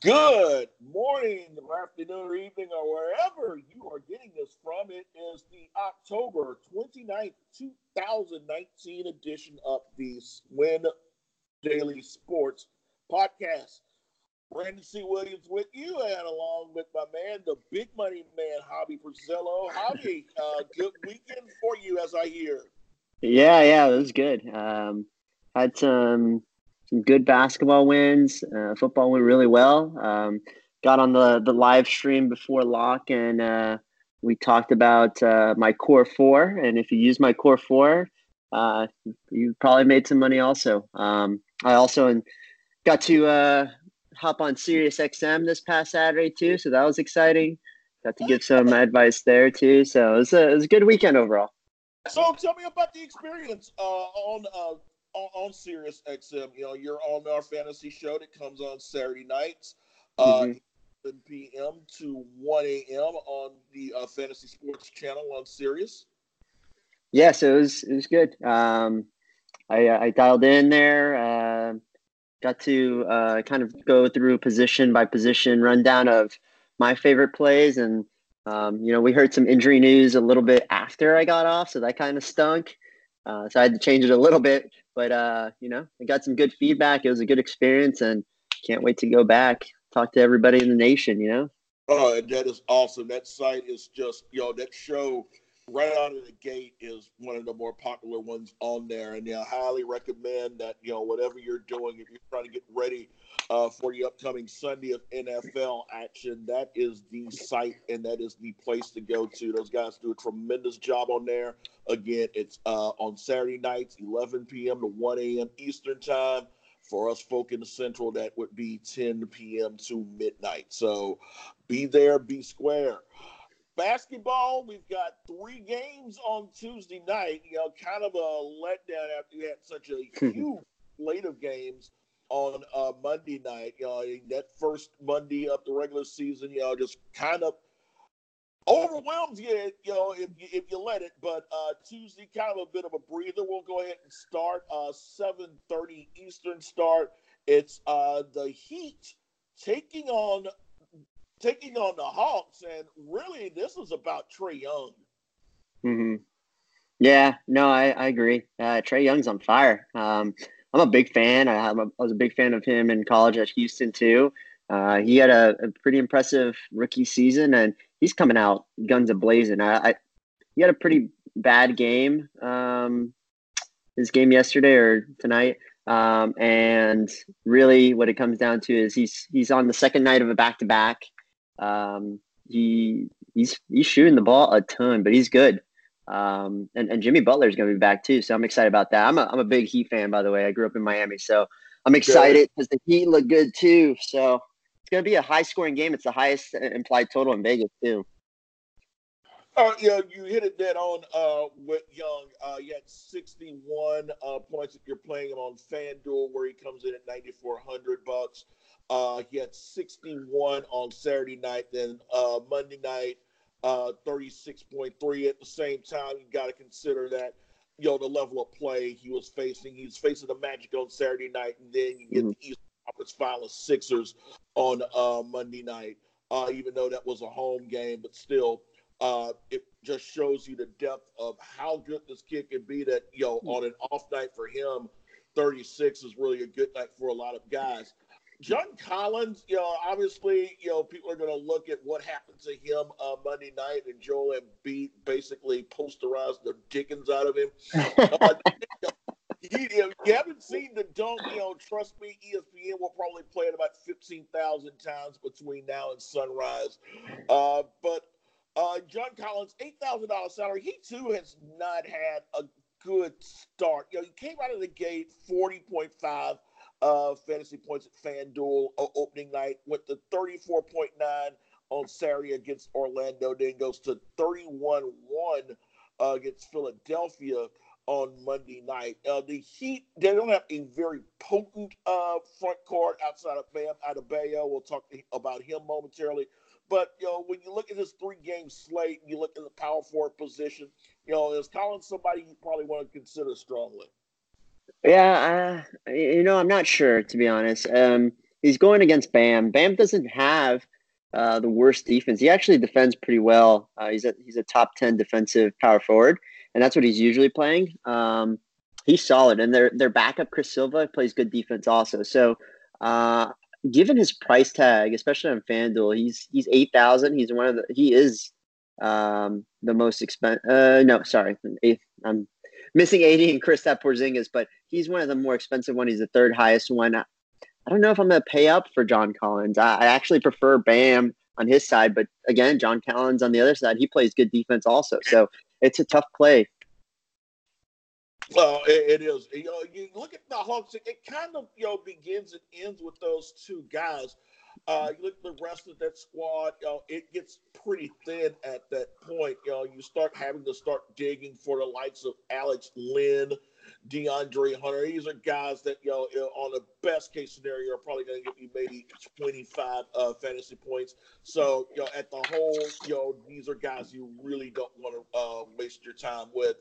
Good morning, afternoon, or evening, or wherever you are getting this from. It is the October 29th, 2019 edition of the Win Daily Sports Podcast. Brandon C. Williams with you, and along with my man, the big money man, Hobby Brazillo. Hobby, uh, good weekend for you, as I hear. Yeah, yeah, it was good. Um, had some some good basketball wins. Uh, football went really well. Um, got on the the live stream before lock, and uh, we talked about uh, my core four. And if you use my core four, uh, you probably made some money. Also, um, I also got to uh, hop on Sirius XM this past Saturday too, so that was exciting. Got to give some advice there too. So it was a, it was a good weekend overall. So tell me about the experience uh, on uh, on, on Sirius XM. You know, you're on our fantasy show that comes on Saturday nights, uh, mm-hmm. 7 p.m. to 1 a.m. on the uh, Fantasy Sports Channel on Sirius. Yeah, so it was it was good. Um, I I dialed in there. Uh, got to uh, kind of go through position by position rundown of my favorite plays and. Um, you know, we heard some injury news a little bit after I got off, so that kind of stunk. Uh, so I had to change it a little bit. But uh, you know, I got some good feedback. It was a good experience, and can't wait to go back, talk to everybody in the nation. You know. Oh, that is awesome. That site is just you know that show right out of the gate is one of the more popular ones on there, and I highly recommend that you know whatever you're doing, if you're trying to get ready uh, for the upcoming Sunday of NFL action. That is the site and that is the place to go to. Those guys do a tremendous job on there. Again, it's uh, on Saturday nights, 11 p.m. to 1 a.m. Eastern Time. For us folk in the Central, that would be 10 p.m. to midnight. So be there, be square. Basketball, we've got three games on Tuesday night. You know, kind of a letdown after you had such a huge slate of games on uh, Monday night. You know, that first Monday of the regular season, you know, just kind of overwhelms you, you know, if you, if you let it. But uh, Tuesday, kind of a bit of a breather. We'll go ahead and start uh, 7:30 Eastern start. It's uh, the Heat taking on taking on the Hawks, and really, this is about Trae Young. Hmm. Yeah. No, I, I agree. Uh, Trae Young's on fire. Um, I'm a big fan. I was a big fan of him in college at Houston too. Uh, he had a, a, pretty impressive rookie season, and he's coming out guns a blazing. I, I, he had a pretty bad game, um, his game yesterday or tonight, um, and really, what it comes down to is he's he's on the second night of a back to back. He he's he's shooting the ball a ton, but he's good. Um, and, and Jimmy Butler is going to be back too. So I'm excited about that. I'm a, I'm a big Heat fan, by the way. I grew up in Miami. So I'm excited because the Heat look good too. So it's going to be a high scoring game. It's the highest implied total in Vegas too. Uh, yeah, you hit it dead on uh, with Young. Uh, you had 61 uh, points if you're playing him on FanDuel, where he comes in at 9,400 bucks. Uh, he had 61 on Saturday night. Then uh, Monday night, uh, 36.3. At the same time, you got to consider that, you know, the level of play he was facing. He was facing the Magic on Saturday night, and then you get mm-hmm. the Eastern Conference Finals Sixers on uh, Monday night. Uh, even though that was a home game, but still, uh, it just shows you the depth of how good this kid can be. That you know, mm-hmm. on an off night for him, 36 is really a good night for a lot of guys. John Collins, you know, obviously, you know, people are going to look at what happened to him uh, Monday night, and Joel Embiid basically posterized the dickens out of him. uh, he, if you haven't seen the dunk, you know, trust me, ESPN will probably play it about 15,000 times between now and sunrise. Uh, but uh, John Collins, $8,000 salary, he too has not had a good start. You know, he came out of the gate 40.5 uh, fantasy points at FanDuel opening night. Went to 34.9 on Saturday against Orlando. Then goes to 31 1 uh, against Philadelphia on Monday night. Uh, the Heat, they don't have a very potent uh, front court outside of Bam Adebayo. We'll talk about him momentarily. But, you know, when you look at this three game slate, and you look at the power forward position, you know, is Collins somebody you probably want to consider strongly? Yeah, uh, you know, I'm not sure to be honest. Um, he's going against Bam. Bam doesn't have uh, the worst defense. He actually defends pretty well. Uh, he's a he's a top ten defensive power forward, and that's what he's usually playing. Um, he's solid, and their their backup Chris Silva plays good defense also. So, uh, given his price tag, especially on FanDuel, he's he's eight thousand. He's one of the he is um, the most expensive. Uh, no, sorry, i I'm missing AD and Kristaps Porzingis, but he's one of the more expensive one. He's the third highest one. I don't know if I'm going to pay up for John Collins. I, I, actually prefer Bam on his side, but again, John Collins on the other side, he plays good defense also. So it's a tough play. Well, it, it is. You know, you look at the Hawks. It kind of you know begins and ends with those two guys. Uh, you look at the rest of that squad. You know, it gets pretty thin at that point. You know, you start having to start digging for the likes of Alex Len DeAndre Hunter. These are guys that, you know, on the best case scenario, are probably going to get you maybe 25 uh, fantasy points. So, you know, at the whole, you know, these are guys you really don't want to uh, waste your time with.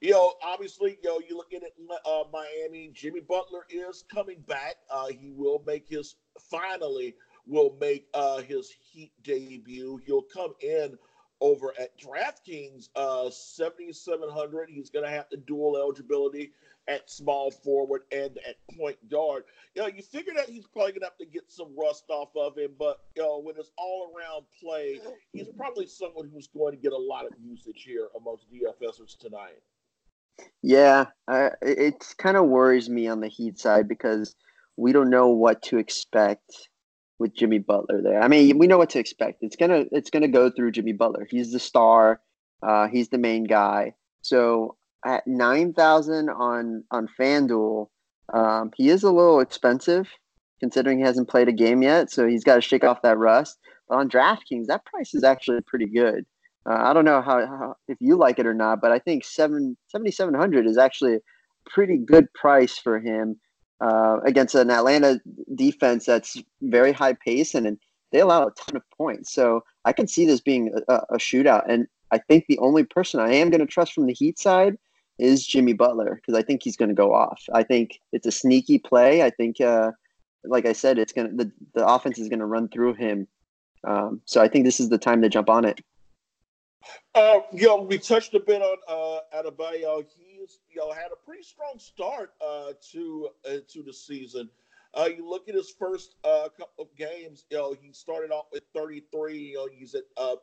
You know, obviously, you know, you look at it, uh, Miami, Jimmy Butler is coming back. Uh, he will make his, finally, will make uh, his Heat debut. He'll come in over at DraftKings, uh, 7,700. He's going to have the dual eligibility at small forward and at point guard. You know, you figure that he's probably going to have to get some rust off of him, but, you know, when it's all around play, he's probably someone who's going to get a lot of usage here amongst DFSers tonight. Yeah, it kind of worries me on the Heat side because we don't know what to expect with Jimmy Butler there. I mean, we know what to expect. It's gonna it's gonna go through Jimmy Butler. He's the star. Uh, he's the main guy. So at nine thousand on on FanDuel, um, he is a little expensive considering he hasn't played a game yet. So he's got to shake off that rust. But on DraftKings, that price is actually pretty good. Uh, I don't know how, how, if you like it or not, but I think seven seventy seven hundred is actually a pretty good price for him uh, against an Atlanta defense that's very high pace and, and, they allow a ton of points. So I can see this being a, a shootout. And I think the only person I am going to trust from the Heat side is Jimmy Butler because I think he's going to go off. I think it's a sneaky play. I think, uh, like I said, it's going to the, the offense is going to run through him. Um, so I think this is the time to jump on it. Uh, know, we touched a bit on uh, Adebayo. He's you know had a pretty strong start uh, to uh, to the season. Uh, you look at his first uh, couple of games. You know, he started off with 33. You know, he's at uh,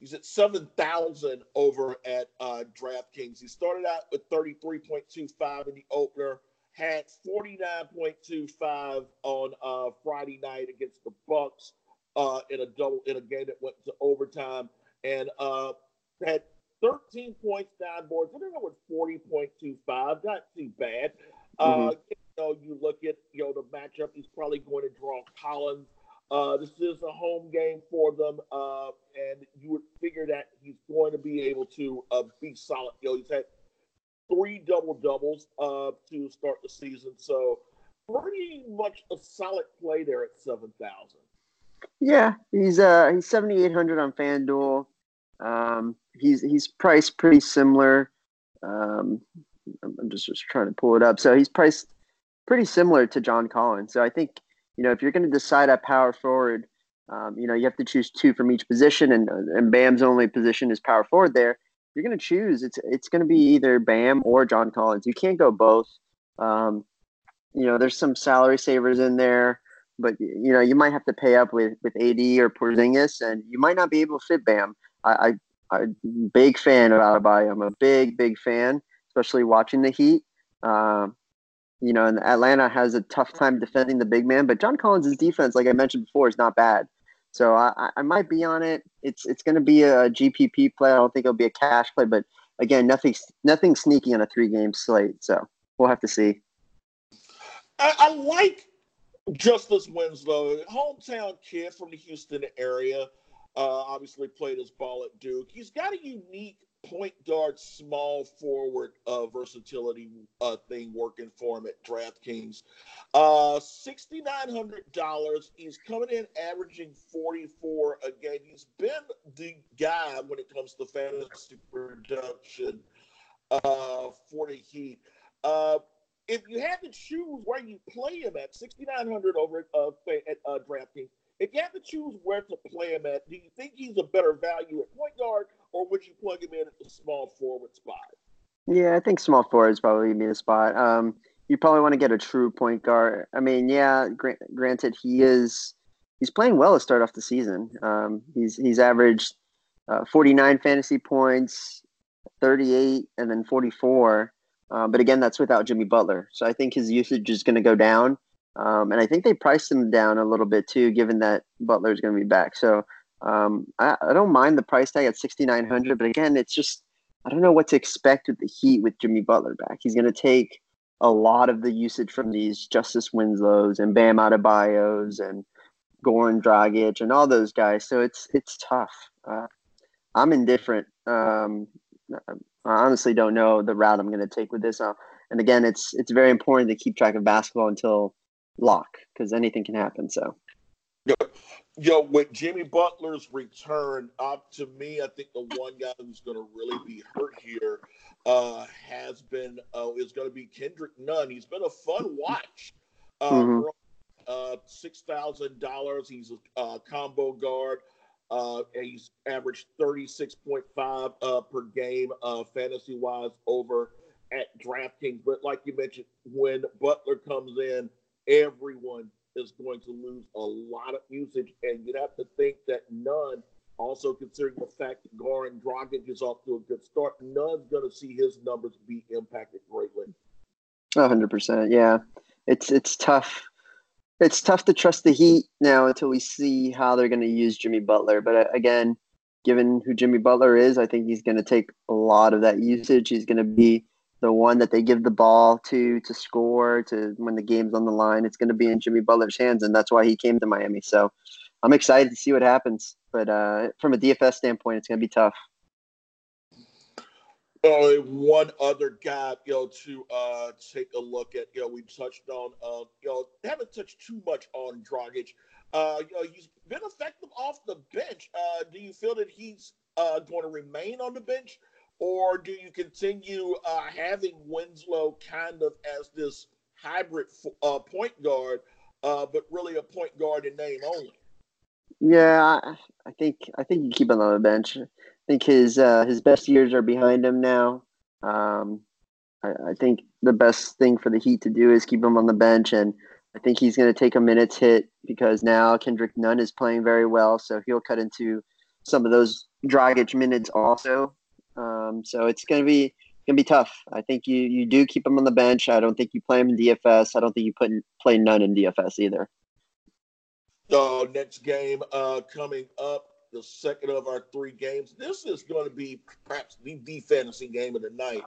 he's at 7,000 over at uh, DraftKings. He started out with 33.25 in the opener. Had 49.25 on uh, Friday night against the Bucks uh, in a double in a game that went to overtime and uh, had 13 points, nine boards. I don't know what 40.25, not too bad. Uh, mm-hmm. Uh, you know, you look at you know the matchup. He's probably going to draw Collins. Uh, this is a home game for them, uh, and you would figure that he's going to be able to uh, be solid. You know, he's had three double doubles uh, to start the season, so pretty much a solid play there at seven thousand. Yeah, he's uh he's seventy eight hundred on FanDuel. Um, he's he's priced pretty similar. Um, I'm just just trying to pull it up. So he's priced pretty similar to John Collins. So I think you know if you're going to decide at power forward, um, you know you have to choose two from each position, and and Bam's only position is power forward. There, you're going to choose. It's it's going to be either Bam or John Collins. You can't go both. Um, you know, there's some salary savers in there but you know you might have to pay up with with AD or Porzingis, and you might not be able to fit Bam. I, I I'm big fan of Adebayo. I'm a big big fan, especially watching the Heat. Um, you know, and Atlanta has a tough time defending the big man, but John Collins' defense, like I mentioned before, is not bad. So I, I might be on it. It's it's going to be a GPP play. I don't think it'll be a cash play, but again, nothing nothing sneaky on a three game slate. So we'll have to see. I, I like Justice Winslow, hometown kid from the Houston area, uh, obviously played his ball at Duke. He's got a unique point guard, small forward uh, versatility uh, thing working for him at DraftKings. Uh, $6,900. He's coming in averaging 44 a game. He's been the guy when it comes to fantasy production uh, for the Heat. Uh, if you had to choose where you play him at 6,900 over uh, at uh, DraftKings, if you had to choose where to play him at, do you think he's a better value at point guard, or would you plug him in at the small forward spot? Yeah, I think small forward is probably be the spot. Um, you probably want to get a true point guard. I mean, yeah, granted, he is he's playing well to start off the season. Um, he's he's averaged uh, 49 fantasy points, 38, and then 44. Uh, but again, that's without Jimmy Butler. So I think his usage is going to go down. Um, and I think they priced him down a little bit too, given that Butler is going to be back. So um, I, I, don't mind the price tag at 6,900. But again, it's just, I don't know what to expect with the Heat with Jimmy Butler back. He's going to take a lot of the usage from these Justice Winslows and Bam Adebayos and Goran Dragic and all those guys. So it's it's tough. Uh, I'm indifferent. Um, I honestly don't know the route I'm going to take with this. Uh, and again, it's it's very important to keep track of basketball until lock because anything can happen. So, yo, yo, with Jimmy Butler's return, up to me, I think the one guy who's going to really be hurt here uh, has been uh, is going to be Kendrick Nunn. He's been a fun watch. Uh, mm-hmm. uh six thousand dollars. He's a uh, combo guard. Uh, he's averaged 36.5 uh, per game, uh, fantasy wise, over at DraftKings. But like you mentioned, when Butler comes in, everyone is going to lose a lot of usage. And you'd have to think that Nunn, also considering the fact that Goran Dragic is off to a good start, Nunn's going to see his numbers be impacted greatly. 100%. Yeah. It's, it's tough it's tough to trust the Heat now until we see how they're going to use Jimmy Butler. But uh, again, given who Jimmy Butler is, I think he's going to take a lot of that usage. He's going to be the one that they give the ball to to score to when the game's on the line. It's going to be in Jimmy Butler's hands, and that's why he came to Miami. So I'm excited to see what happens. But uh, from a DFS standpoint, it's going to be tough. Uh, one other guy, you know, to uh, take a look at. You know, we touched on, uh, you know, haven't touched too much on Dragic. Uh, you know, he's been effective off the bench. Uh, do you feel that he's uh, going to remain on the bench, or do you continue uh, having Winslow kind of as this hybrid uh, point guard, uh, but really a point guard in name only? Yeah, I think I think you keep him on the bench I think his uh, his best years are behind him now. Um, I, I, think the best thing for the Heat to do is keep him on the bench, and I think he's going to take a minute's hit because now Kendrick Nunn is playing very well, so he'll cut into some of those Dragic minutes also. Um, so it's going to be gonna be tough. I think you you do keep him on the bench. I don't think you play him in DFS. I don't think you put in, play Nunn in DFS either. So next game uh, coming up the second of our three games. This is going to be perhaps the, the fantasy game of the night,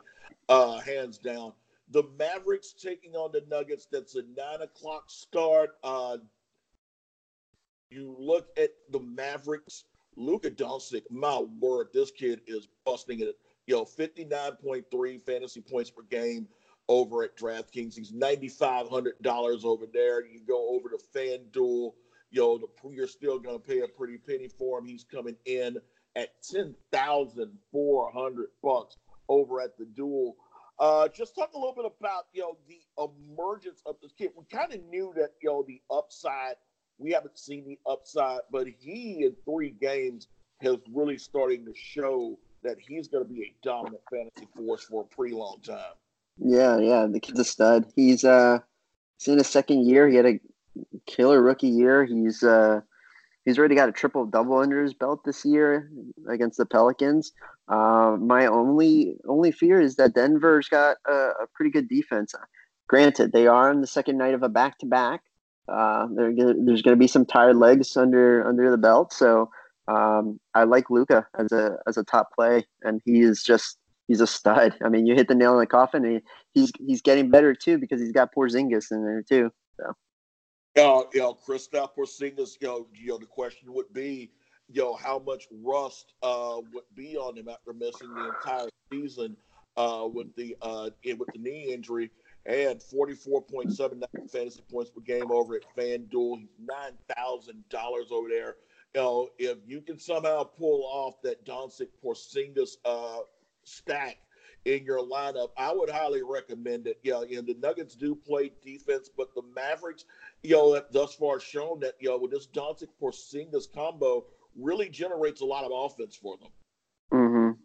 uh, hands down. The Mavericks taking on the Nuggets. That's a nine o'clock start. Uh, you look at the Mavericks. Luka Doncic, my word, this kid is busting it. You know, 59.3 fantasy points per game over at DraftKings. He's $9,500 over there. You go over to FanDuel yo, the, you're still going to pay a pretty penny for him. He's coming in at ten thousand four hundred bucks over at the duel. Uh, just talk a little bit about you know the emergence of this kid. We kind of knew that you know the upside. We haven't seen the upside, but he in three games has really starting to show that he's going to be a dominant fantasy force for a pretty long time. Yeah, yeah, the kid's a stud. He's uh, he's in his second year. He had a killer rookie year. He's uh, he's already got a triple double under his belt this year against the Pelicans. Uh, my only only fear is that Denver's got a, a pretty good defense. Granted, they are on the second night of a back to back. There's going to be some tired legs under under the belt, so um, I like Luka as a as a top play, and he is just he's a stud. I mean, you hit the nail in the coffin. And he's he's getting better too because he's got Porzingis in there too. So. Uh, you know, Kristaps Porzingis, you know, you know, the question would be, you know, how much rust uh, would be on him after missing the entire season uh, with the uh, with the knee injury and 44.79 fantasy points per game over at FanDuel. He's nine thousand dollars over there. You know, if you can somehow pull off that Doncic Porzingis uh, stack, in your lineup, I would highly recommend it. Yeah, and the Nuggets do play defense, but the Mavericks, you know, have thus far shown that you know with this Doncic Porzingis combo really generates a lot of offense for them.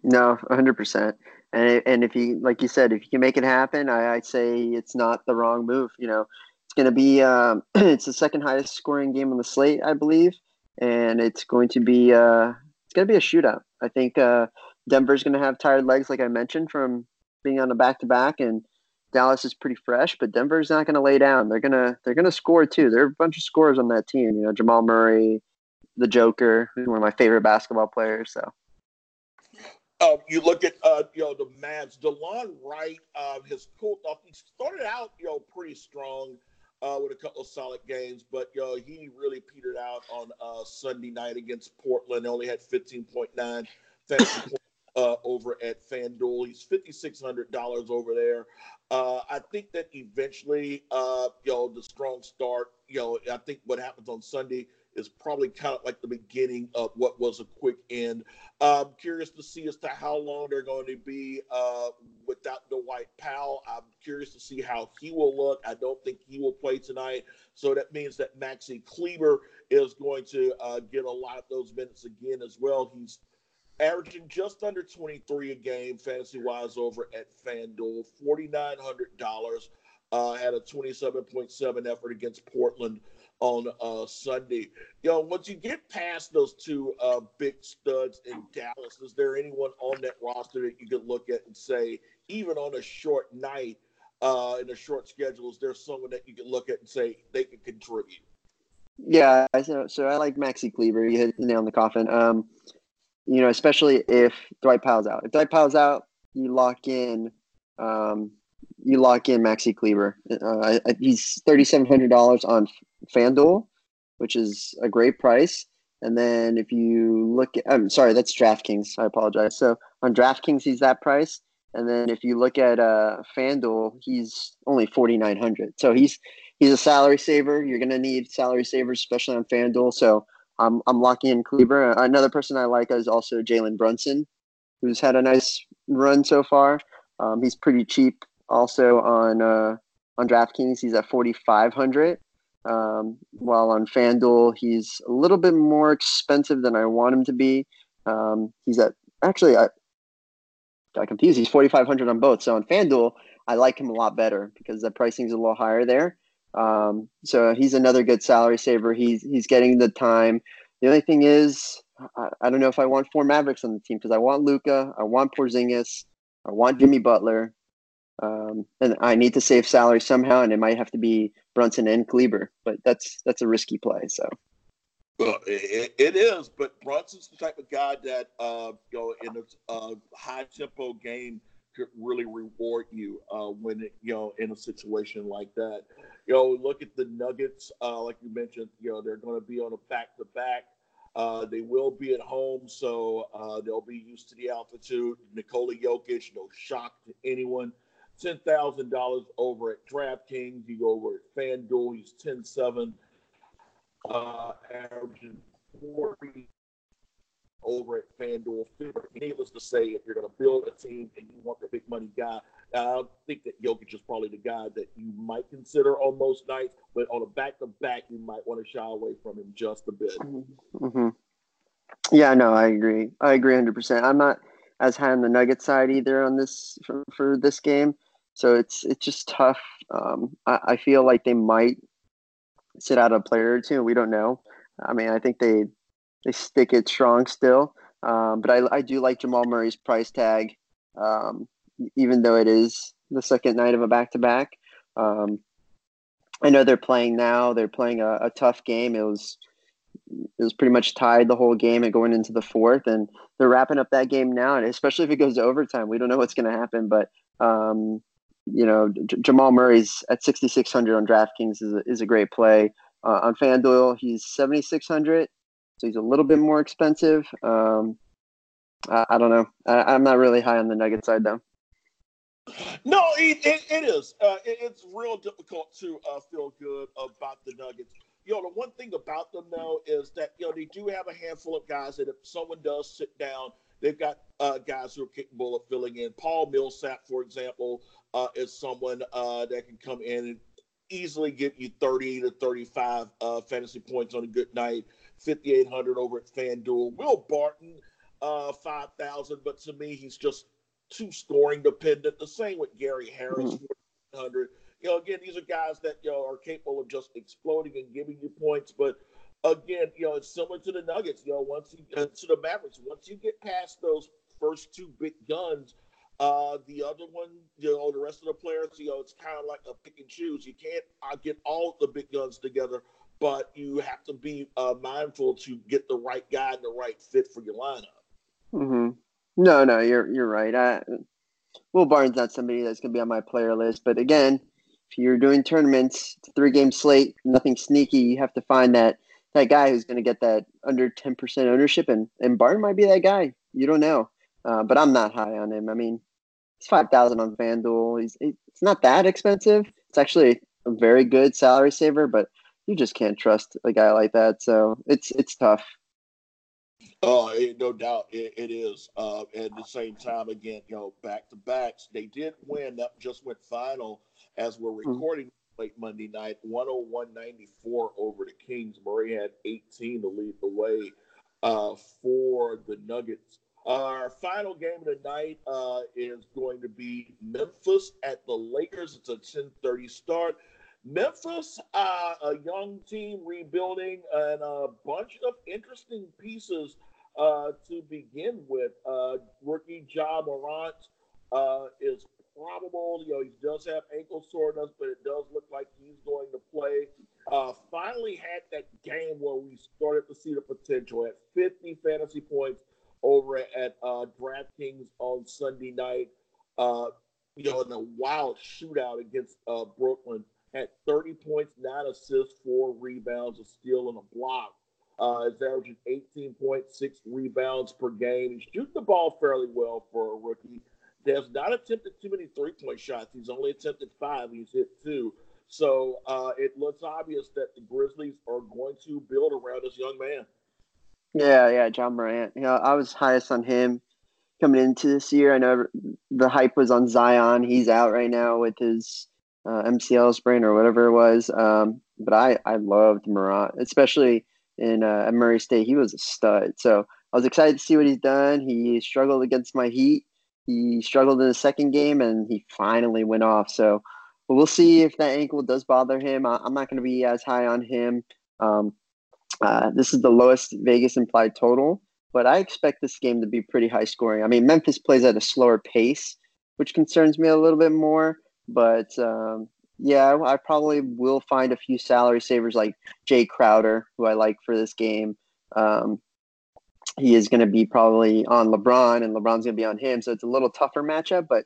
No, hundred percent. And and if you like you said, if you can make it happen, I, I'd say it's not the wrong move. You know, it's going to be um, it's the second highest scoring game on the slate, I believe, and it's going to be uh, it's going to be a shootout. I think uh, Denver's going to have tired legs, like I mentioned, from being on a back to back, and Dallas is pretty fresh. But Denver's not going to lay down. They're gonna they're gonna score too. There are a bunch of scorers on that team. You know, Jamal Murray, the Joker, who's one of my favorite basketball players. So. Uh, you look at uh, you know the Mavs. Delon Wright uh, has cooled off. He started out you know pretty strong uh, with a couple of solid games, but you know, he really petered out on uh, Sunday night against Portland. Only had 15.9 fantasy points uh, over at FanDuel. He's fifty six hundred dollars over there. Uh, I think that eventually, uh, you know, the strong start. You know, I think what happens on Sunday is probably kind of like the beginning of what was a quick end. I'm curious to see as to how long they're going to be uh, without Dwight Powell. I'm curious to see how he will look. I don't think he will play tonight. So that means that Maxi Kleber is going to uh, get a lot of those minutes again as well. He's averaging just under 23 a game fantasy wise over at FanDuel, $4,900. Uh, had a 27.7 effort against Portland on uh, Sunday. Yo, once you get past those two uh, big studs in Dallas, is there anyone on that roster that you could look at and say, even on a short night, uh, in a short schedule, is there someone that you could look at and say they can contribute? Yeah, so, so I like Maxi Kleber. You hit the nail in the coffin. Um, you know, especially if Dwight Powell's out. If Dwight Powell's out, you lock in um, you lock in Maxi Kleber. Uh, he's thirty seven hundred dollars on FanDuel, which is a great price. And then if you look at, I'm sorry, that's DraftKings. I apologize. So on DraftKings, he's that price. And then if you look at uh, FanDuel, he's only forty nine hundred. So he's he's a salary saver. You're gonna need salary savers, especially on FanDuel. So I'm I'm locking in Kleber. Another person I like is also Jalen Brunson, who's had a nice run so far. Um, he's pretty cheap also on uh, on DraftKings. He's at forty five hundred. Um, while on FanDuel, he's a little bit more expensive than I want him to be. Um, he's at actually I got confused. He's forty five hundred on both. So on FanDuel, I like him a lot better because the pricing's a little higher there. Um, so he's another good salary saver. He's he's getting the time. The only thing is, I, I don't know if I want four Mavericks on the team because I want Luka, I want Porzingis, I want Jimmy Butler, um, and I need to save salary somehow, and it might have to be Brunson and Kleber, but that's that's a risky play. So. Well, it, it is, but Brunson's the type of guy that uh, you know in a high tempo game could really reward you uh, when it, you know in a situation like that. You know, look at the Nuggets, uh, like you mentioned. You know, they're going to be on a back to back. They will be at home, so uh, they'll be used to the altitude. Nikola Jokic, no shock to anyone ten thousand dollars over at DraftKings. You go over at FanDuel, he's 10-7, uh, averaging forty over at FanDuel. Needless to say, if you're going to build a team and you want the big money guy, I think that Jokic is probably the guy that you might consider on most nights, but on a back to back, you might want to shy away from him just a bit. Mm-hmm. Yeah, no, I agree. I agree 100%. I'm not as high on the Nugget side either on this for, for this game. So it's it's just tough. Um, I, I, feel like they might sit out a player or two. We don't know. I mean, I think they they stick it strong still. Um, but I, I do like Jamal Murray's price tag, um, even though it is the second night of a back to back. I know they're playing now. They're playing a, a tough game. It was it was pretty much tied the whole game and going into the fourth, and they're wrapping up that game now. And especially if it goes to overtime, we don't know what's going to happen. But um, you know, J- Jamal Murray's at 6,600 on DraftKings is a, is a great play. Uh, on FanDuel, he's 7,600, so he's a little bit more expensive. Um, I, I, don't know. I, am not really high on the Nugget side, though. No, it, it, it is. Uh, it, it's real difficult to uh, feel good about the Nuggets. You know, the one thing about them, though, is that, you know, they do have a handful of guys that if someone does sit down they've got uh, guys who are capable of filling in. Paul Millsap, for example, uh, is someone uh, that can come in and easily get you 30 to 35 uh, fantasy points on a good night. 5,800 over at FanDuel. Will Barton, uh, 5,000, but to me, he's just too scoring dependent. The same with Gary Harris, mm-hmm. 400. You know, again, these are guys that you know are capable of just exploding and giving you points. But again, you know, it's similar to the Nuggets. You know, once you uh, to the Mavericks, once you get past those first two big guns, uh, the other one, you know, the rest of the players, you know, it's kind of like a pick and choose. You can't uh, get all the big guns together, but you have to be uh, mindful to get the right guy and the right fit for your lineup. Mm-hmm. No, no, you're you're right. I, Will Barnes not somebody that's going to be on my player list, but again, if you're doing tournaments, three game slate, nothing sneaky, you have to find that that guy who's going to get that under ten percent ownership, and and Barton might be that guy. You don't know, uh, but I'm not high on him. I mean, it's five thousand on FanDuel. He's it's not that expensive. It's actually a very good salary saver, but you just can't trust a guy like that. So it's it's tough. Oh, it, no doubt it, it is. Uh, at the same time, again, you know, back to backs, they did win. That just went final as we're hmm. recording mm-hmm. late Monday night, 101.94 over the Kings. Murray had 18 to lead the way uh, for the Nuggets. Our final game of the night uh, is going to be Memphis at the Lakers. It's a 10:30 start. Memphis, uh, a young team rebuilding, and a bunch of interesting pieces uh, to begin with. Uh, rookie Ja Morant uh, is probable. You know, he does have ankle soreness, but it does look like he's going to play. Uh, finally had that game where we started to see the potential at 50 fantasy points over at uh, DraftKings on Sunday night. Uh, you know, in a wild shootout against uh, Brooklyn had 30 points, nine assists, four rebounds, a steal, and a block. Uh, is averaging 18.6 rebounds per game. He's shooting the ball fairly well for a rookie. Has not attempted too many three point shots. He's only attempted five. He's hit two. So uh, it looks obvious that the Grizzlies are going to build around this young man. Yeah, yeah, John Morant. You know, I was highest on him coming into this year. I know the hype was on Zion. He's out right now with his uh, MCL sprain or whatever it was. Um, but I, I loved Morant, especially in uh, at Murray State. He was a stud. So I was excited to see what he's done. He struggled against my Heat. He struggled in the second game, and he finally went off. So we'll see if that ankle does bother him. I, am not going to be as high on him. Um, uh, this is the lowest Vegas implied total, but I expect this game to be pretty high scoring. I mean, Memphis plays at a slower pace, which concerns me a little bit more. But um, yeah, I probably will find a few salary savers like Jae Crowder, who I like for this game. Um, he is going to be probably on LeBron, and LeBron's going to be on him, so it's a little tougher matchup. But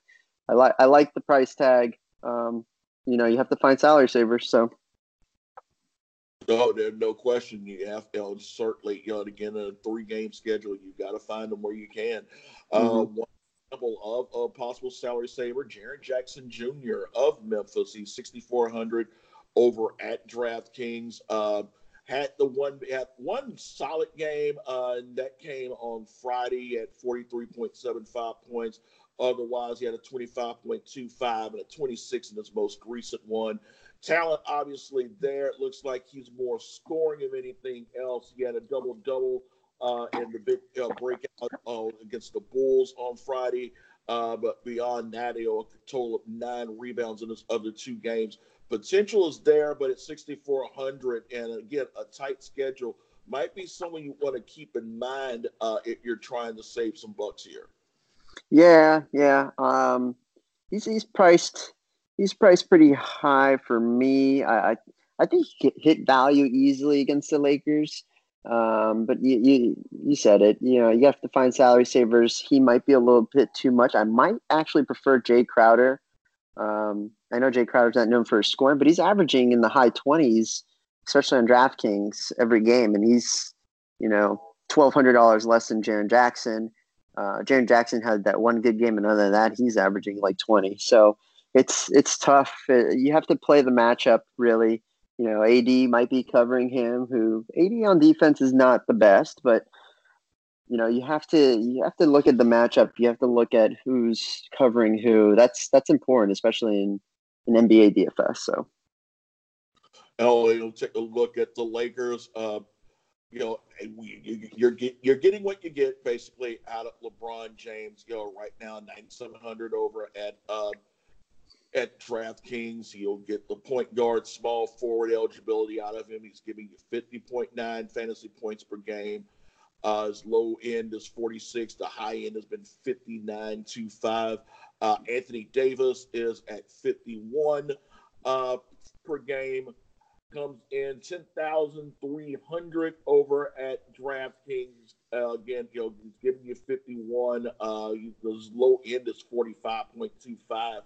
I like I like the price tag. Um, you know, you have to find salary savers. So. No, there's no question. You have to certainly, you know, again, a three game schedule, You've got to find them where you can. Uh, mm-hmm. Uh, one example of a possible salary saver, Jaren Jackson Jr. of Memphis. He's 6,400 over at DraftKings. Uh, had the one had one solid game, uh, and that came on Friday at 43.75 points. Otherwise, he had a 25.25 and a 26 in his most recent one. Talent obviously there. It looks like he's more scoring than anything else. He had a double double uh, in the big uh, breakout uh, against the Bulls on Friday. Uh, but beyond that, he had a total of nine rebounds in his other two games. Potential is there, but at 6,400 and again, a tight schedule might be someone you want to keep in mind uh, if you're trying to save some bucks here. Yeah, yeah. Um, he's he's priced he's priced pretty high for me. I I, I think he hit value easily against the Lakers. Um, but you, you you said it. You know, you have to find salary savers. He might be a little bit too much. I might actually prefer Jae Crowder. Um, I know Jae Crowder's not known for his scoring, but he's averaging in the high twenties, especially on DraftKings every game, and he's you know twelve hundred dollars less than Jaren Jackson. Uh, Jaren Jackson had that one good game, and other than that, he's averaging like twenty. So it's it's tough. Uh, you have to play the matchup really you know, AD might be covering him, who AD on defense is not the best, but you know, you have to you have to look at the matchup. You have to look at who's covering who. That's that's important, especially in in NBA DFS. So, oh, you'll take a look at the Lakers. Uh, you know, you're you're getting what you get basically out of LeBron James. You know, right now, ninety seven hundred over at uh, at DraftKings. You'll get the point guard, small forward eligibility out of him. He's giving you fifty point nine fantasy points per game. Uh, his low end is 46. The high end has been 59.25. Uh, Anthony Davis is at 51 uh, per game. Comes in 10,300 over at DraftKings. Uh, again, you know, he's giving you 51. Uh, his low end is 45.25.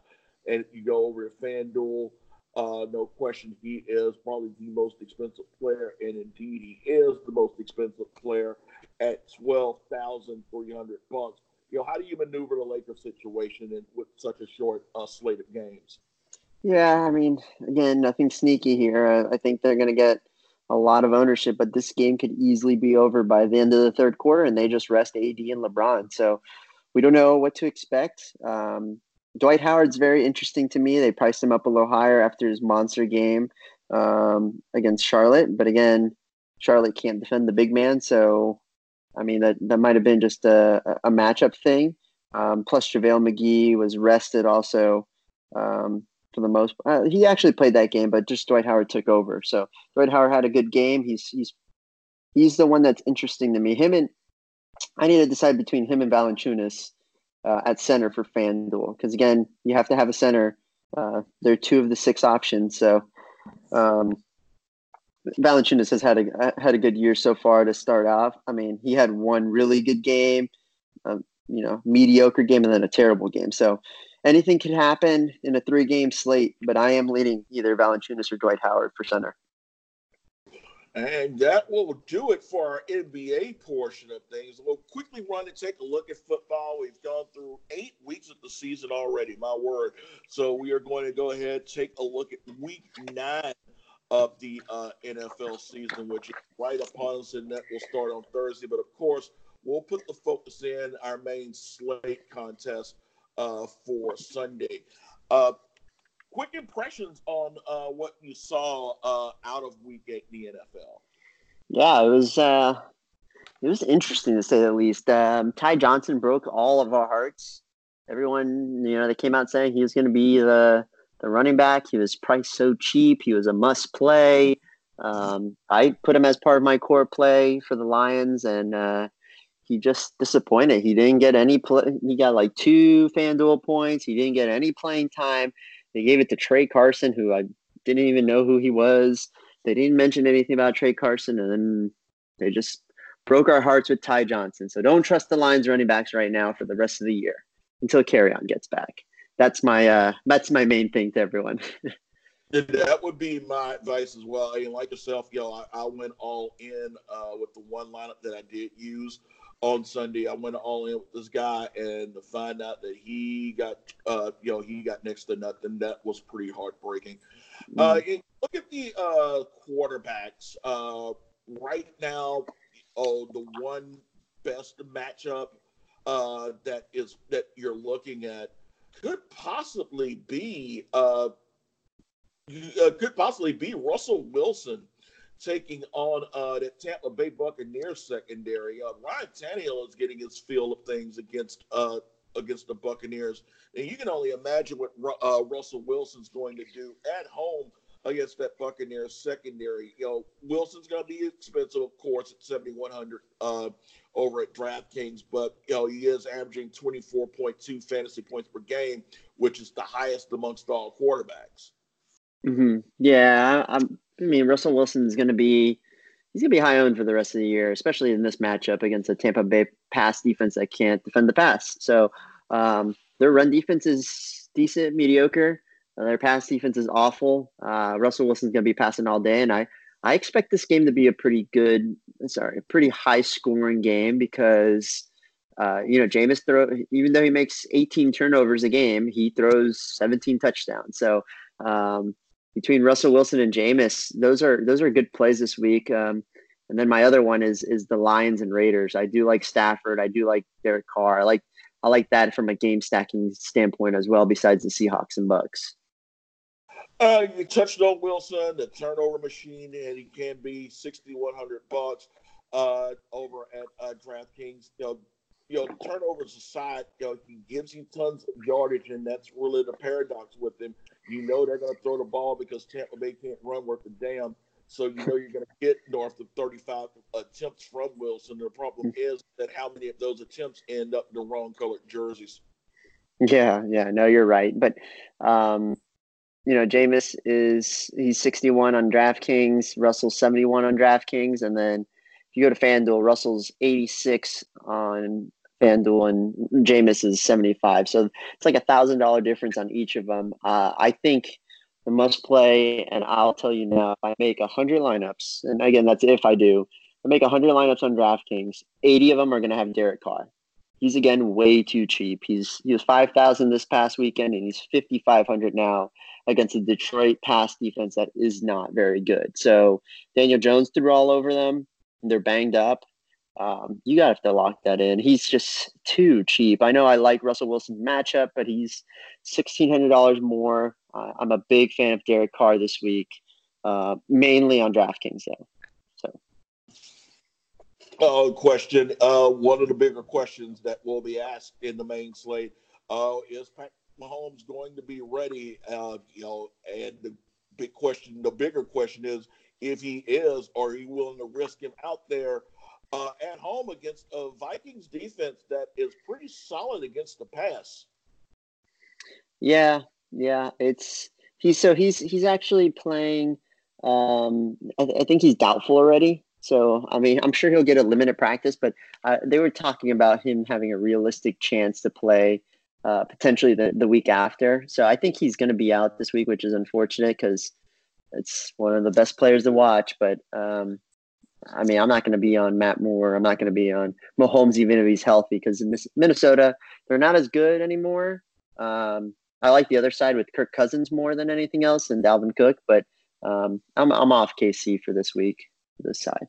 And you go over to FanDuel, uh, no question, he is probably the most expensive player, and indeed, he is the most expensive player at twelve thousand three hundred bucks. You know, how do you maneuver the Lakers situation in, with such a short uh, slate of games? Yeah, I mean, again, nothing sneaky here. I think they're going to get a lot of ownership, but this game could easily be over by the end of the third quarter, and they just rest AD and LeBron. So we don't know what to expect. Um, Dwight Howard's very interesting to me. They priced him up a little higher after his monster game um, against Charlotte, but again, Charlotte can't defend the big man, so I mean, that, that might have been just a, a matchup thing. Um, plus, JaVale McGee was rested also um, for the most uh, He actually played that game, but just Dwight Howard took over. So Dwight Howard had a good game. He's he's he's the one that's interesting to me. Him and I need to decide between him and Valanciunas uh, at center for FanDuel because again, you have to have a center. Uh, they're two of the six options. So um, Valanciunas has had a had a good year so far to start off. I mean, he had one really good game, um, you know, mediocre game, and then a terrible game. So anything can happen in a three game slate. But I am leading either Valanciunas or Dwight Howard for center. And that will do it for our NBA portion of things. We'll quickly run and take a look at football. We've gone through eight weeks of the season already, my word. So we are going to go ahead take a look at week nine of the uh, NFL season, which is right upon us, and that will start on Thursday. But of course, we'll put the focus in our main slate contest uh, for Sunday. Uh, quick impressions on uh, what you saw uh, out of Week Eight in the NFL. Yeah, it was uh, it was interesting to say the least. Um, Ty Johnson broke all of our hearts. Everyone, you know, they came out saying he was going to be the the running back. He was priced so cheap. He was a must play. Um, I put him as part of my core play for the Lions, and uh, he just disappointed. He didn't get any play. He got like two FanDuel points. He didn't get any playing time. They gave it to Tra Carson, who I didn't even know who he was. They didn't mention anything about Tra Carson, and then they just broke our hearts with Ty Johnson. So don't trust the Lions running backs right now for the rest of the year until Kerryon gets back that's my uh, that's my main thing to everyone. that would be my advice as well. And like yourself, yo, I, I went all in uh, with the one lineup that I did use on Sunday. I went all in with this guy, and to find out that he got, uh, you know, he got next to nothing, that was pretty heartbreaking. Mm. Uh, look at the uh, quarterbacks uh, right now. Oh, the one best matchup uh, that is that you're looking at could possibly be uh, uh, could possibly be Russell Wilson taking on uh, the Tampa Bay Buccaneers secondary. Uh, Ryan Tannehill is getting his feel of things against uh, against the Buccaneers, and you can only imagine what uh, Russell Wilson's going to do at home against that Buccaneers secondary. You know, Wilson's going to be expensive, of course, at seventy one hundred uh, over at DraftKings, but you know he is averaging twenty four point two fantasy points per game, which is the highest amongst all quarterbacks. Mm-hmm. Yeah, I'm, I mean Russell Wilson is going to be he's going to be high owned for the rest of the year, especially in this matchup against the Tampa Bay pass defense that can't defend the pass. So um, their run defense is decent, mediocre. Uh, their pass defense is awful. Uh, Russell Wilson's going to be passing all day, and I I expect this game to be a pretty good, sorry, a pretty high scoring game because uh, you know Jameis throw even though he makes 18 turnovers a game, he throws 17 touchdowns. So um, between Russell Wilson and Jameis, those are those are good plays this week. Um, And then my other one is is the Lions and Raiders. I do like Stafford. I do like Derek Carr. I like I like that from a game stacking standpoint as well. Besides the Seahawks and Bucks. Uh, you touched on Wilson, the turnover machine, and he can be sixty one hundred bucks uh, over at uh, DraftKings. You know, you know, turnovers aside, you know, he gives you tons of yardage, and that's really the paradox with him. You know they're going to throw the ball because Tampa Bay can't run worth a damn. So you know you're going to get north of 35 attempts from Wilson. The problem is that how many of those attempts end up in the wrong colored jerseys. Yeah, yeah, no, you're right. But um, you know, Jameis is he's 61 on DraftKings, Russell's 71 on DraftKings, and then if you go to FanDuel, Russell's 86 on FanDuel and Jameis is 75. So it's like a thousand dollar difference on each of them. Uh, I think the must play, and I'll tell you now, if I make a 100 lineups, and again, that's if I do, I make a 100 lineups on DraftKings, 80 of them are going to have Derek Carr. He's again way too cheap. He's he was 5,000 this past weekend, and he's 5,500 now against a Detroit pass defense that is not very good. So Daniel Jones threw all over them. They're banged up um, you got to have to lock that in. He's just too cheap. I know I like Russell Wilson's matchup, but he's sixteen hundred dollars more. Uh, I'm a big fan of Derek Carr this week, uh, mainly on DraftKings though. So, uh, question. Uh, one of the bigger questions that will be asked in the main slate uh, is Pat Mahomes going to be ready? Uh, you know, and the big question, the bigger question is if he is, are you willing to risk him out there? Uh, at home against a Vikings defense that is pretty solid against the pass. Yeah, yeah, it's he's so he's he's actually playing. Um, I, I think he's doubtful already. So I mean, I'm sure he'll get a limited practice, but uh, they were talking about him having a realistic chance to play uh, potentially the, the week after. So I think he's going to be out this week, which is unfortunate because it's one of the best players to watch. But um, I mean, I'm not going to be on Matt Moore. I'm not going to be on Mahomes, even if he's healthy, because in Minnesota, they're not as good anymore. Um, I like the other side with Kirk Cousins more than anything else and Dalvin Cook, but um, I'm, I'm off KC for this week, this side.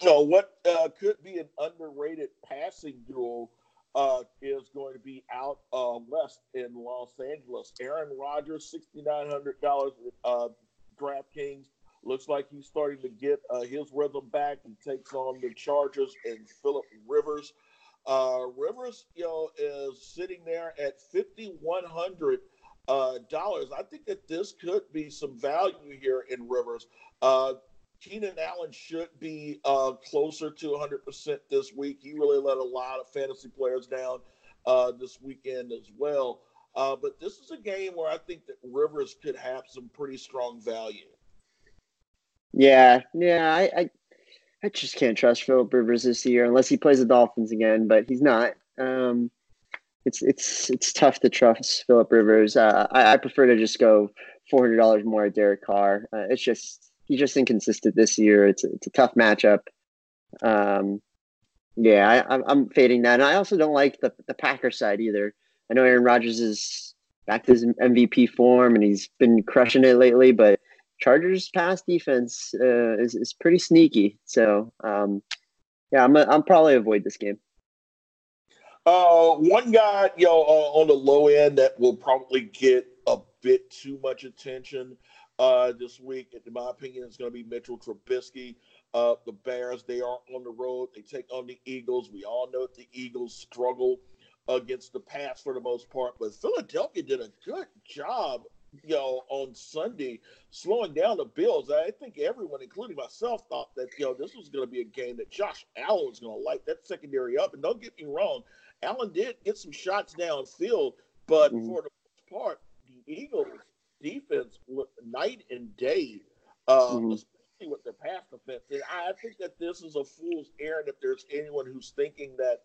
So, what uh, could be an underrated passing duel uh, is going to be out uh, west in Los Angeles. Aaron Rodgers, $6,900 uh, DraftKings Looks like he's starting to get uh, his rhythm back. He takes on the Chargers and Philip Rivers. Uh, Rivers, you know, is sitting there at fifty one hundred uh, dollars. I think that this could be some value here in Rivers. Uh, Keenan Allen should be uh, closer to 100% this week. He really let a lot of fantasy players down uh, this weekend as well. Uh, but this is a game where I think that Rivers could have some pretty strong value. Yeah, yeah, I, I, I just can't trust Philip Rivers this year unless he plays the Dolphins again, but he's not. Um, it's it's it's tough to trust Philip Rivers. Uh, I, I prefer to just go four hundred dollars more at Derek Carr. Uh, it's just he's just inconsistent this year. It's a, it's a tough matchup. Um, yeah, I, I'm I'm fading that, and I also don't like the the Packers side either. I know Aaron Rodgers is back to his MVP form, and he's been crushing it lately, but Chargers pass defense uh, is, is pretty sneaky. So um, yeah, I'm a, I'm probably avoid this game. Uh, one guy, you know, uh, on the low end that will probably get a bit too much attention uh, this week, in my opinion, is going to be Mitchell Trubisky. Uh, the Bears, they are on the road. They take on the Eagles. We all know the Eagles struggle against the pass for the most part, but Philadelphia did a good job you know, on Sunday, slowing down the Bills. I think everyone, including myself, thought that you know this was going to be a game that Josh Allen was going to light that secondary up. And don't get me wrong, Allen did get some shots downfield, but mm-hmm. for the most part, the Eagles' defense night and day, uh, mm-hmm. especially with their pass defense. And I think that this is a fool's errand if there's anyone who's thinking that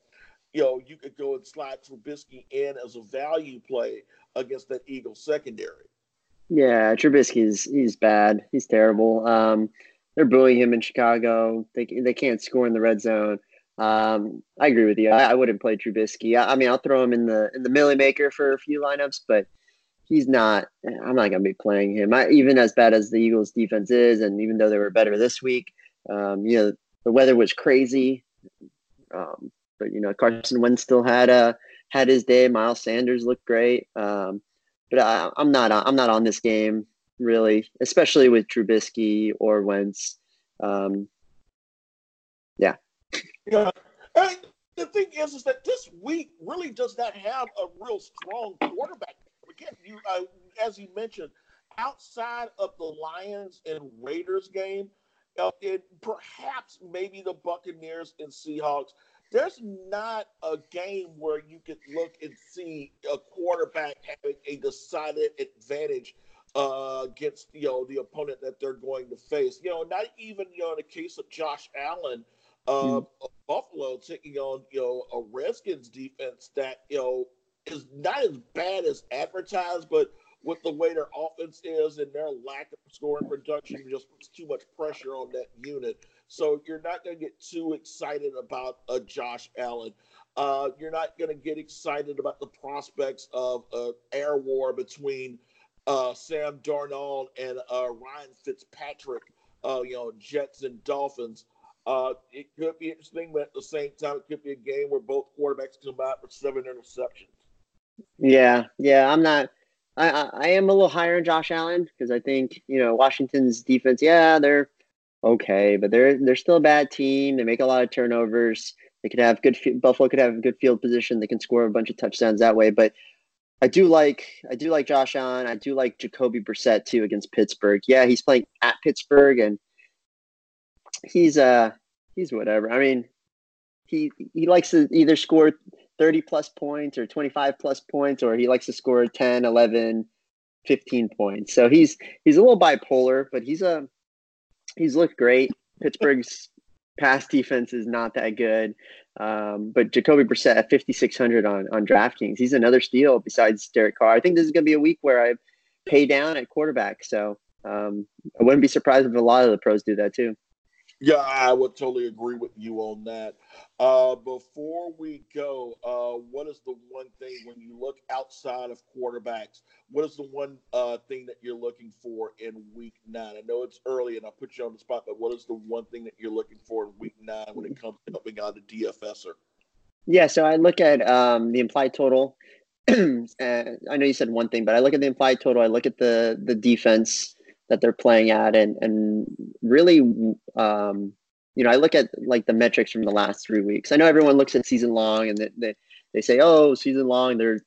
you know, you could go and slide Trubisky in as a value play against that Eagles secondary. Yeah, Trubisky's he's bad. He's terrible. Um, they're booing him in Chicago. They they can't score in the red zone. Um, I agree with you. I, I wouldn't play Trubisky. I, I, mean, I'll throw him in the in the Milly Maker for a few lineups, but he's not. I'm not going to be playing him. I, even as bad as the Eagles' defense is, and even though they were better this week, Um, you know, the weather was crazy, um, but you know Carson Wentz still had a uh, had his day. Miles Sanders looked great, um, but I, am not I'm not on this game really, especially with Trubisky or Wentz. Um, yeah. Yeah. And the thing is, is that this week really does not have a real strong quarterback. Again, you uh, as you mentioned, outside of the Lions and Raiders game, uh, and perhaps maybe the Buccaneers and Seahawks, there's not a game where you could look and see a quarterback having a decided advantage uh, against you know the opponent that they're going to face. You know, not even you know in the case of Josh Allen, uh, mm. Buffalo taking on you know a Redskins defense that you know is not as bad as advertised, but with the way their offense is and their lack of scoring production, just puts too much pressure on that unit. So you're not going to get too excited about a Josh Allen. Uh, you're not going to get excited about the prospects of an air war between uh, Sam Darnold and uh, Ryan Fitzpatrick. Uh, you know, Jets and Dolphins. Uh, it could be interesting, but at the same time, it could be a game where both quarterbacks come out with seven interceptions. Yeah, yeah, I'm not. I, I am a little higher on Josh Allen because I think you know Washington's defense. Yeah, they're okay, but they're they're still a bad team. They make a lot of turnovers. They could have good Buffalo could have good field position. They can score a bunch of touchdowns that way. But I do like I do like Josh Allen. I do like Jacoby Brissett too against Pittsburgh. Yeah, he's playing at Pittsburgh and he's uh he's whatever. I mean, he he likes to either score 30 plus points or 25 plus points or he likes to score 10 11 15 points so he's he's a little bipolar but he's a he's looked great. Pittsburgh's pass defense is not that good. Um, but jacoby brissett at 5600 on on draftkings he's another steal besides derek carr. I think this is going to be a week where i pay down at quarterback. So um, i wouldn't be surprised if a lot of the pros do that too yeah, I would totally agree with you on that. Uh, before we go, uh, what is the one thing when you look outside of quarterbacks? What is the one uh, thing that you're looking for in Week Nine? I know it's early, and I put you on the spot, but what is the one thing that you're looking for in Week Nine when it comes to helping out a DFSer? Yeah, so I look at um, the implied total. I know you said one thing, but I look at the implied total. I look at the the defense that they're playing at and and really um, you know i look at like the metrics from the last three weeks. I know everyone looks at season long and they, they, they say oh season long they're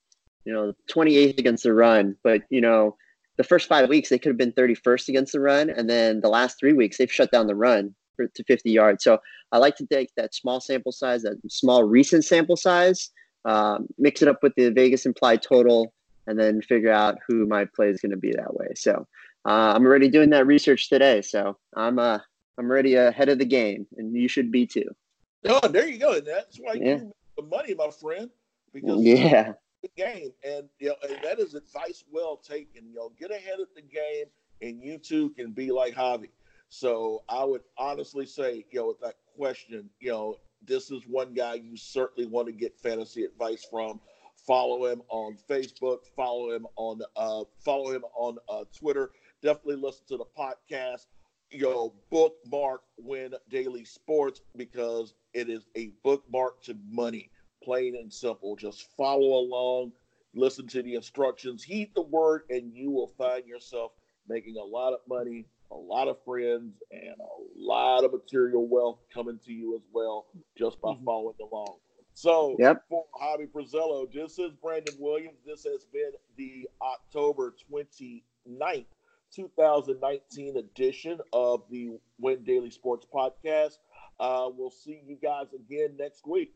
you know 28th against the run. But you know the first five weeks they could have been 31st against the run and then the last three weeks they've shut down the run for, to 50 yards. So i like to take that small sample size that small recent sample size um, mix it up with the vegas implied total and then figure out who my play is going to be that way. So uh, I'm already doing that research today, so I'm uh I'm already ahead of the game, and you should be too. Oh, there you go. That's why yeah. you make the money, my friend. Because yeah, the game, and you know, and that is advice well taken. You know, get ahead of the game, and you too can be like Javi. So I would honestly say, you know, with that question, you know, this is one guy you certainly want to get fantasy advice from. Follow him on Facebook. Follow him on uh, follow him on uh, Twitter definitely listen to the podcast. You know, bookmark Win Daily Sports because it is a bookmark to money, plain and simple. Just follow along, listen to the instructions, heed the word, and you will find yourself making a lot of money, a lot of friends, and a lot of material wealth coming to you as well just by mm-hmm. following along. So, yep. for Javi Brazello, this is Brandon Williams. This has been the October 29th 2019 edition of the Win Daily Sports Podcast. Uh, we'll see you guys again next week.